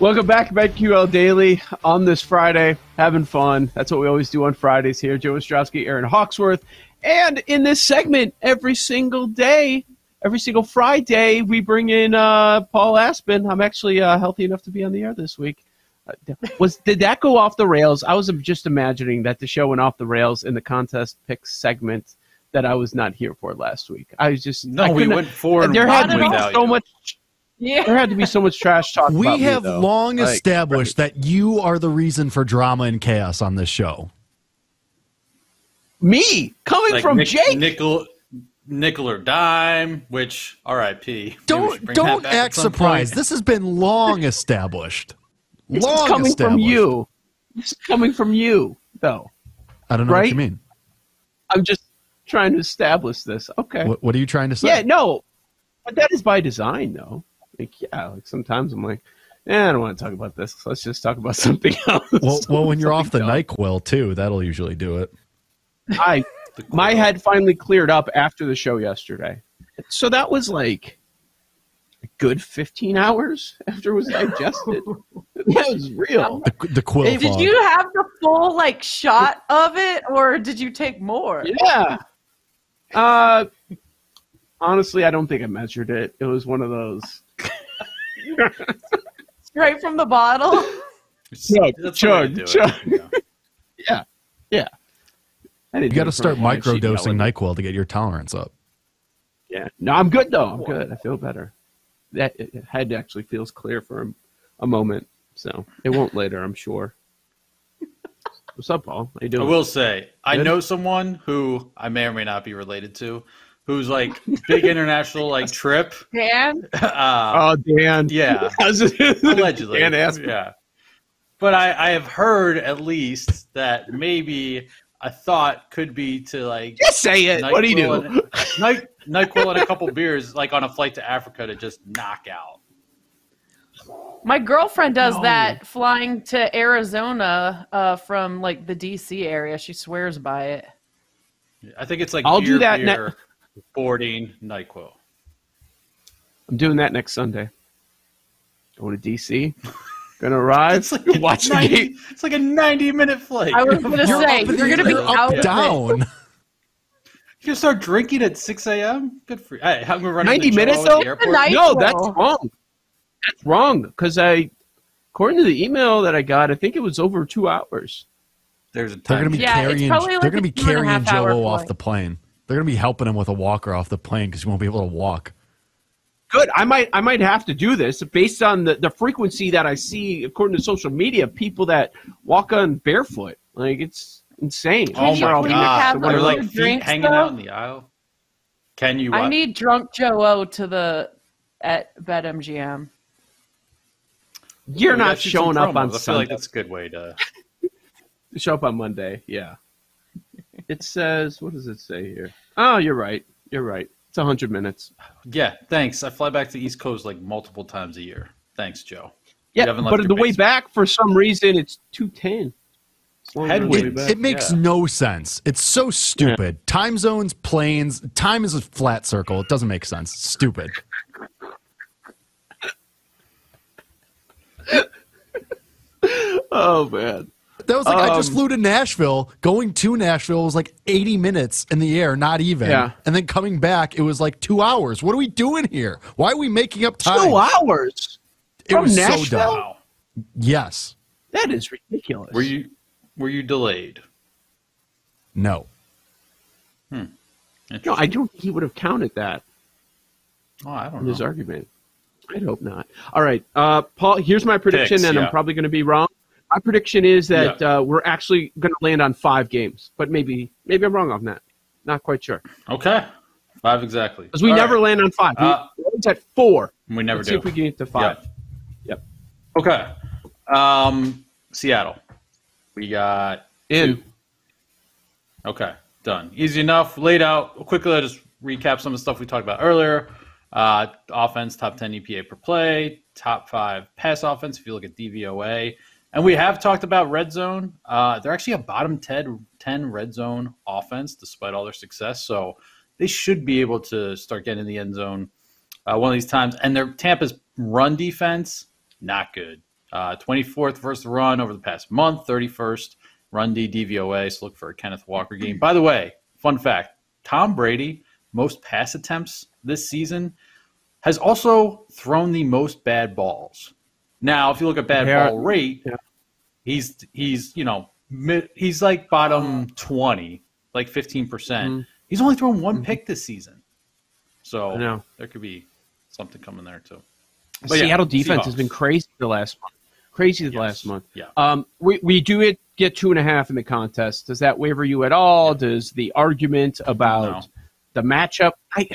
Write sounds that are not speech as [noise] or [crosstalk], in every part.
Welcome back to BetQL Daily on this Friday. Having fun. That's what we always do on Fridays here. Joe Ostrowski, Aaron Hawksworth. And in this segment, every single day, every single Friday, we bring in uh, Paul Aspen. I'm actually uh, healthy enough to be on the air this week. Uh, was did that go off the rails? I was just imagining that the show went off the rails in the contest picks segment that I was not here for last week. I was just No, we went four and There had to one be without so much. Yeah. There had to be so much trash talk. We about me, have though. long Like, established that you are the reason for drama and chaos on this show. me coming Like from Nick- Jake. nickel, nickel or dime. Which R.I.P. Maybe we should Don't don't that back at act surprised. This has been long established. This long is coming from established. you. This is coming from you, though. I don't know what right? you mean. I'm just trying to establish this. Okay. What, what are you trying to say? Yeah, no, but that is by design, though. Like, yeah, like sometimes I'm like, eh, I don't want to talk about this. Let's just talk about [laughs] something else. Well, [laughs] well, when you're off the Something Nyquil too, that'll usually do it. I [laughs] my head finally cleared up after the show yesterday, so that was like a good 15 hours after it was digested. that was real. The, the quill Did fog. you have the full like shot of it, or did you take more? Yeah. Uh, honestly, I don't think I measured it. It was one of those. [laughs] Straight from the bottle. Chug, That's the way to chug, chug. Yeah. Yeah. I didn't You got do to it for a start wine sheet microdosing. Nyquil to get your tolerance up. Yeah. No, I'm good though. I'm good. I feel better. That it- head actually feels clear for a, a moment, so it won't later. I'm sure. What's up, Paul? How you doing? I will say, I Good? know someone who I may or may not be related to, who's like big international like [laughs] trip. Dan, [laughs] Uh, Oh, Dan. yeah, [laughs] Allegedly. allegedly. Dan asked. Yeah, but I, I have heard at least that maybe a thought could be to like Just say it. What do you do? NyQuil and- Ny- NyQuil and a couple beers, like on a flight to Africa, to just knock out. my girlfriend does No. that flying to Arizona uh, from like the DC area. She swears by it. I think it's like I'll beer, do that ne- beer, boarding Nyquil. I'm doing that next Sunday. Going to DC. Gonna arrive. It's like a [laughs] watch the 90 game. It's like a ninety-minute flight. I was gonna You're say up you're gonna be you're out up of down. [laughs] You start drinking at 6 a.m. Good for you. Hey, I'm gonna run 90 minutes, though? the No, that's wrong. That's wrong. Because I, according to the email that I got, I think it was over two hours. There's a They're going to be Yeah, carrying. probably like they're gonna be two and a carrying Joe off flight. the plane. They're going to be helping him with a walker off the plane because he won't be able to walk. Good. I might, I might have to do this based on the, the frequency that I see, according to social media, people that walk on barefoot. Like it's insane. Oh you my god! have They're like feet drinks, hanging though? out in the aisle. Can you? I need drunk Joe O to the at BetMGM. You're We gotta not showing up promos. on I feel Sunday. like that's a good way to. [laughs] Show up on Monday. Yeah. It says, what does it say here? Oh, you're right. You're right. It's 100 minutes. Yeah, thanks. I fly back to the East Coast like multiple times a year. Thanks, Joe. Yeah, but your the way back, for some reason, it's 210. It's longer than the way Headwind. back. It makes yeah. no sense. It's so stupid. Time zones, planes, time is a flat circle. It doesn't make sense. It's stupid. [laughs] Oh, man. That was like I just Um, flew to Nashville. Going to Nashville was like 80 minutes in the air, not even. Yeah. And then coming back, it was like two hours. What are we doing here? Why are we making up time? Two hours? It From was so Nashville? dumb. Yes. That is ridiculous. Were you were you delayed? No. No, I don't think he would have counted that Oh, I don't his know. His argument. I'd hope not. All right, uh, Paul. Here's my prediction, Picks, and yeah. I'm probably going to be wrong. My prediction is that Yeah. uh, we're actually going to land on five games, but maybe maybe I'm wrong on that. Not quite sure Okay, five exactly. because we All never right. land on five. Uh, we always at four. We never Let's do. see if we can get to five. Yep. Okay. Um, Seattle. We got In. two. Okay, done. Easy enough. Laid out quickly. I'll just recap some of the stuff we talked about earlier. Uh, offense, top 10 EPA per play, top five pass offense if you look at DVOA. And we have talked about red zone. Uh, they're actually a bottom 10, 10 red zone offense despite all their success. So they should be able to start getting in the end zone uh, one of these times. And their Tampa's run defense, not good. Uh, 24th versus run over the past month, 31st run D DVOA. So look for a Kenneth Walker game. By the way, fun fact Tom Brady, most pass attempts this season, has also thrown the most bad balls. Now, if you look at bad Yeah. ball rate, Yeah. he's he's you know mid, he's like bottom 20, like 15 percent. Mhm. He's only thrown one pick this season, so there could be something coming there too. But yeah, Seattle defense has been crazy the last month. Crazy the Yes. last month. Yeah. Um, we we do it, get two and a half in the contest. Does that waver you at all? Does the argument about No. the matchup? I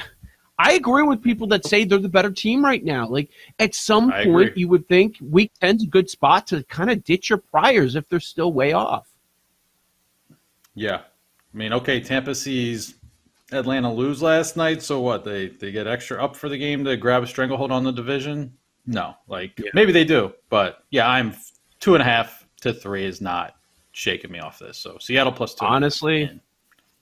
I agree with people that say they're the better team right now. Like at some I point, agree. you would think week 10's a good spot to kind of ditch your priors if they're still way off. Yeah, I mean, okay, Tampa sees Atlanta lose last night, so what? They they get extra up for the game to grab a stranglehold on the division? No, like Yeah. maybe they do, but yeah, I'm two and a half to three is not shaking me off this. So Seattle plus two. Honestly,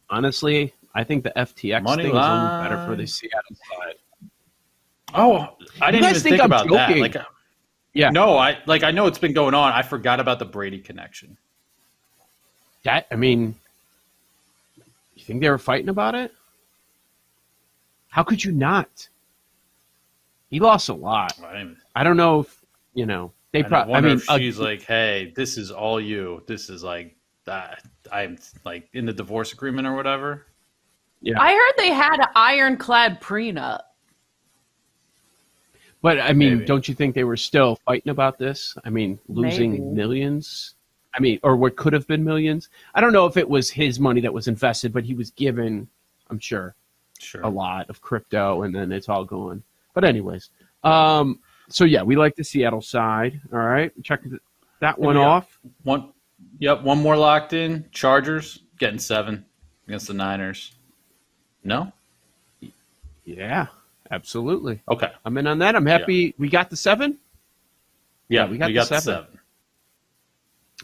honestly, I think the FTX Money thing is only better for the Seattle side. Oh, I didn't even think think, I'm about that. joking. Like, Yeah. no, I like I know it's been going on. I forgot about the Brady connection. That I mean, you think they were fighting about it? How could you not? He lost a lot. I even I don't know if you know they probably. I, mean, if uh, she's like, "Hey, this is all you. This is like that. I'm like in the divorce agreement or whatever." I heard they had an ironclad prenup. but I mean, Maybe. don't you think they were still fighting about this? I mean, losing Maybe. millions. I mean, or what could have been millions. I don't know if it was his money that was invested, but he was given, I'm sure, Sure. a lot of crypto, and then it's all gone. But anyways, um, so yeah, we like the Seattle side. All right, check that one Yeah. off. One. Yep. One more locked in. Chargers getting seven against the Niners. No. Yeah, absolutely. Okay. I'm in on that. I'm happy we got the seven. Yeah, we we got got, the the seven. seven.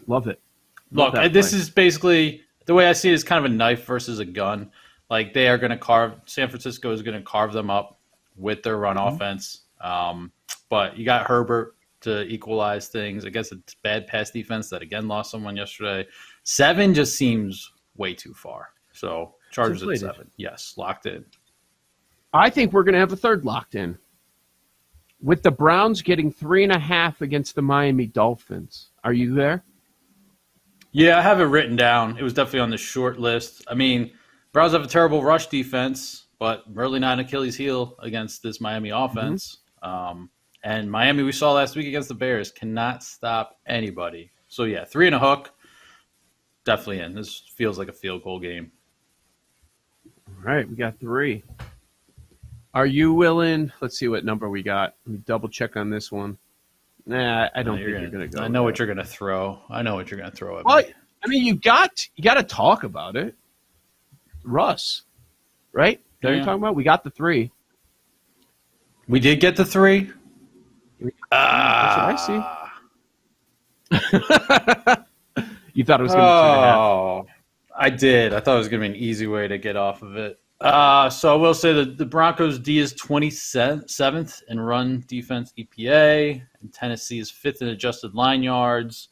Love it. Love Look, this play. is basically the way I see it is kind of a knife versus a gun. Like they are going to carve San Francisco is going to carve them up with their run Mm-hmm. offense. Um, but you got Herbert to equalize things against a bad pass defense that again lost someone yesterday. Seven just seems way too far. So Chargers at seven. Yes, locked in. I think we're going to have a third locked in. With the Browns getting three and a half against the Miami Dolphins. Are you there? Yeah, I have it written down. It was definitely on the short list. I mean, Browns have a terrible rush defense, but really not an Achilles heel against this Miami offense. Um, and Miami, we saw last week against the Bears, cannot stop anybody. So yeah, three and a hook, definitely in. This feels like a field goal game. All right, we got three. Are you willing? Let's see what number we got. Let me double check on this one. Nah, I don't think you're going to go. I know what you're gonna throw. I know what you're gonna throw at Well, me. I mean, you got you got to talk about it. Russ, right? That you're talking about? We got the three. We did get the three. Ah. That's what I see. [laughs] [laughs] You thought it was going to be two and a half. Oh. I did. I thought it was going to be an easy way to get off of it. Uh, so I will say that the Broncos D is 27th in run defense EPA, and Tennessee is fifth in adjusted line yards.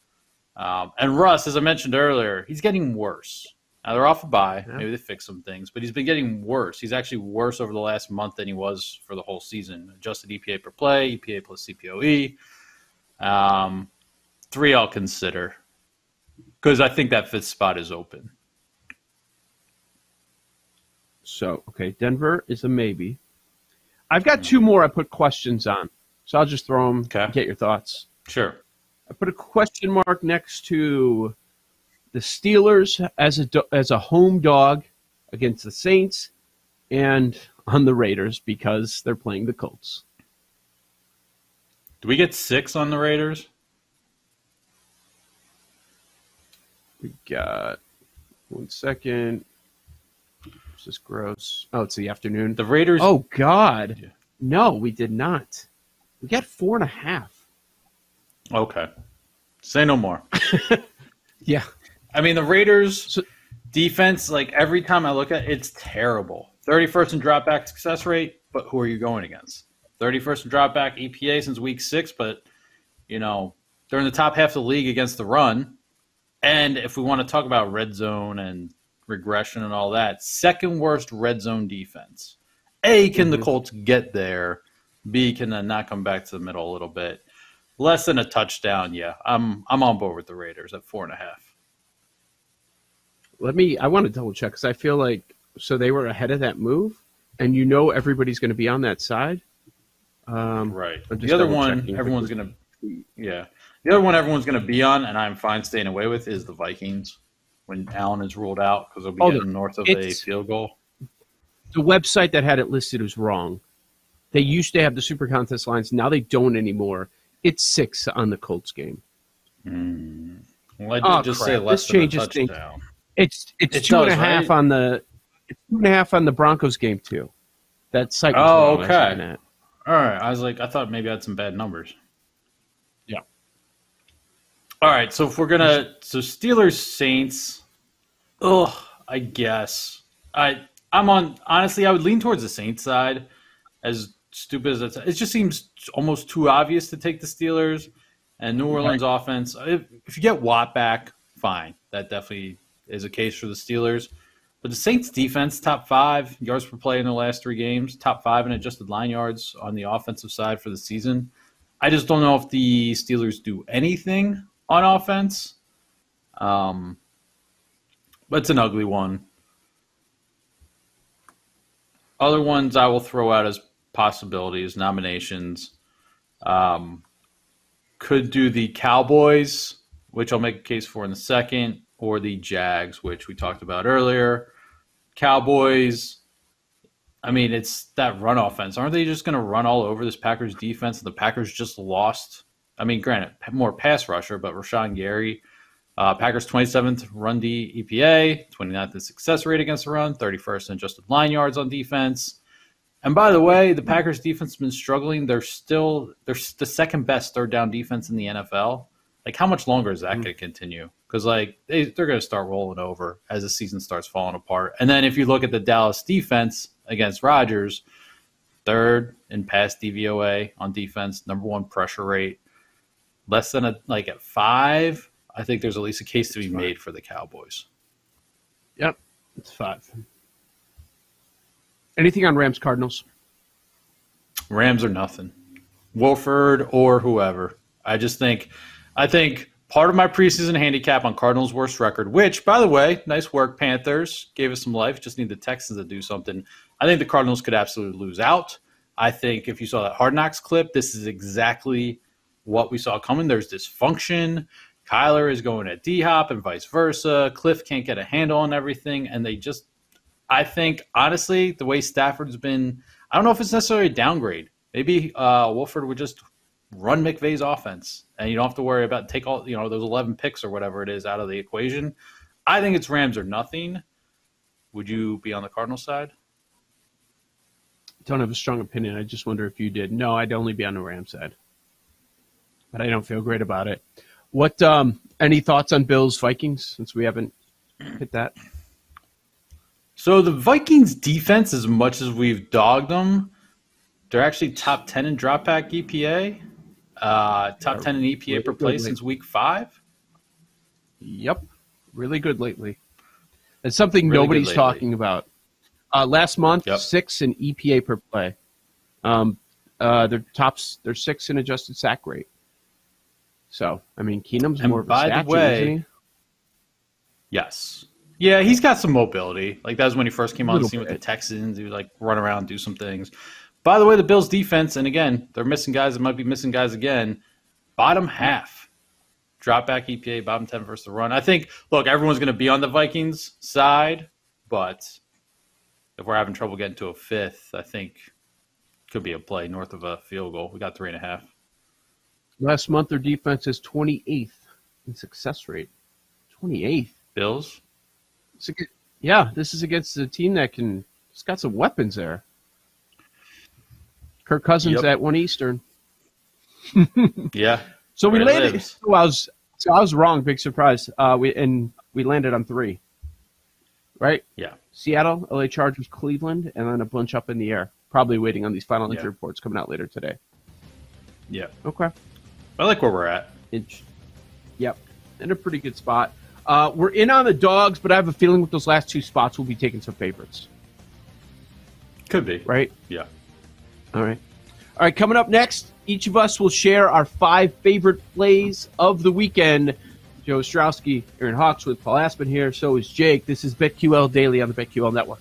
Um, and Russ, as I mentioned earlier, he's getting worse. Now they're off a bye. Yeah. Maybe they fix some things, but he's been getting worse. He's actually worse over the last month than he was for the whole season. Adjusted EPA per play, EPA plus CPOE. Um, three I'll consider because I think that fifth spot is open. So, okay, Denver is a maybe. I've got two more I put questions on. So I'll just throw them, Okay. get your thoughts. Sure. I put a question mark next to the Steelers as a as a home dog against the Saints and on the Raiders because they're playing the Colts. Do we get six on the Raiders? We got one second. This is gross. Oh, it's the afternoon. The Raiders. Oh God, Yeah. no, we did not. We got four and a half. Okay. Say no more. [laughs] Yeah, I mean, the Raiders So- defense, like every time I look at it, it's terrible. 31st in drop back success rate, but who are you going against? 31st in drop back EPA since week six, but, you know, they're in the top half of the league against the run. And if we want to talk about red zone and regression and all that, second worst red zone defense. A, can the Mhm. Colts get there? B, can then not come back to the middle a little bit? Less than a touchdown, yeah. I'm I'm on board with the Raiders at four and a half. Let me. I want to double check because I feel like so they were ahead of that move, and you know everybody's going to be on that side. Um, Right. The other one, everyone's gonna, yeah. The other one, everyone's gonna be on, and I'm fine staying away with, is the Vikings when Allen is ruled out because they'll be Oh, getting north of a it's- field goal. the website that had it listed was wrong. They used to have the super contest lines. Now they don't anymore. It's six on the Colts game. Hmm. Well, I did Oh, just crap. say less This than a changes things. touchdown. It's it's It two and a does, half right? on the it's two and a half on the Broncos game too. That site. Was Oh, wrong okay. All right. I was like, I thought maybe I had some bad numbers. All right. So if we're gonna, so Steelers Saints. oh, I guess I I'm on. Honestly, I would lean towards the Saints side. As stupid as it's, it just seems almost too obvious to take the Steelers and New Orleans offense. If, if you get Watt back, fine. That definitely is a case for the Steelers. But the Saints defense, top five yards per play in the last three games, top five in adjusted line yards on the offensive side for the season. I just don't know if the Steelers do anything on offense. Um, but it's an ugly one. Other ones I will throw out as possibilities, nominations. Um, could do the Cowboys, which I'll make a case for in a second, or the Jags, which we talked about earlier. Cowboys, I mean, it's that run offense. Aren't they just going to run all over this Packers defense? And The Packers just lost. I mean, granted, more pass rusher, but Rashan Gary, uh, Packers 27th run D EPA, 29th in success rate against the run, 31st in adjusted line yards on defense. And by the way, the Packers defense has been struggling. They're still they're the second best third down defense in the NFL. Like, how much longer is that going to continue? Because like they they're going to start rolling over as the season starts falling apart. And then if you look at the Dallas defense against Rodgers, third in pass DVOA on defense, number one pressure rate, less than a like at five. I think there's at least a case to be made for the Cowboys. Yep, it's five. Anything on Rams Cardinals? Rams are nothing. Wolford or whoever. I just think, I think part of my preseason handicap on Cardinals' worst record, which, by the way, nice work, Panthers. Gave us some life. Just need the Texans to do something. I think the Cardinals could absolutely lose out. I think if you saw that Hard Knocks clip, this is exactly what we saw coming. There's dysfunction. Kyler is going at D Hop and vice versa. Kliff can't get a handle on everything. And they just, I think, honestly, the way Stafford's been, I don't know if it's necessarily a downgrade. Maybe uh, Wolford would just run McVay's offense, and you don't have to worry about take all you know those eleven picks or whatever it is out of the equation. I think it's Rams or nothing. Would you be on the Cardinal side? Don't have a strong opinion. I just wonder if you did. No, I'd only be on the Rams side, but I don't feel great about it. What? Um, any thoughts on Bills Vikings? Since we haven't hit that. So the Vikings defense, as much as we've dogged them, they're actually top ten in drop back EPA, uh, top Yeah, ten in EPA really per play since week five. Yep, really good lately. It's something Really nobody's talking about. Uh, last month, Yep. six in EPA per play. Um, uh, they're tops. They're six in adjusted sack rate. So I mean, Keenum's And more of a by the way- Yes. Yeah, he's got some mobility. Like that was when he first came on the scene with the. Texans. He would like run around, do some things. By the way, the Bills defense, and again, they're missing guys that might be missing guys again. Bottom half. Drop back EPA, bottom 10 versus the run. I think, look, everyone's going to be on the Vikings side, but if we're having trouble getting to a fifth, I think could be a play north of a field goal. We got three and a half. Last month, their defense is 28th in success rate. 28th. Bills? Ag- yeah, this is against a team that can. It's got some weapons there. Kirk Cousins Yep. at one Eastern. [laughs] Yeah. So we landed. So I was. So I was wrong. Big surprise. Uh, we and we landed on three. Right. Yeah. Seattle, LA Chargers, Cleveland, and then a bunch up in the air. Probably waiting on these final Yeah. injury reports coming out later today. Yeah. Okay. I like where we're at. Inch. Yep, in a pretty good spot. Uh, we're in on the dogs, but I have a feeling with those last two spots, we'll be taking some favorites. Could be. Right? Yeah. All right. All right, coming up next, each of us will share our five favorite plays of the weekend. Joe Ostrowski, Aaron Hawksworth Paul Aspen here. So is Jake. This is BetQL Daily on the BetQL Network.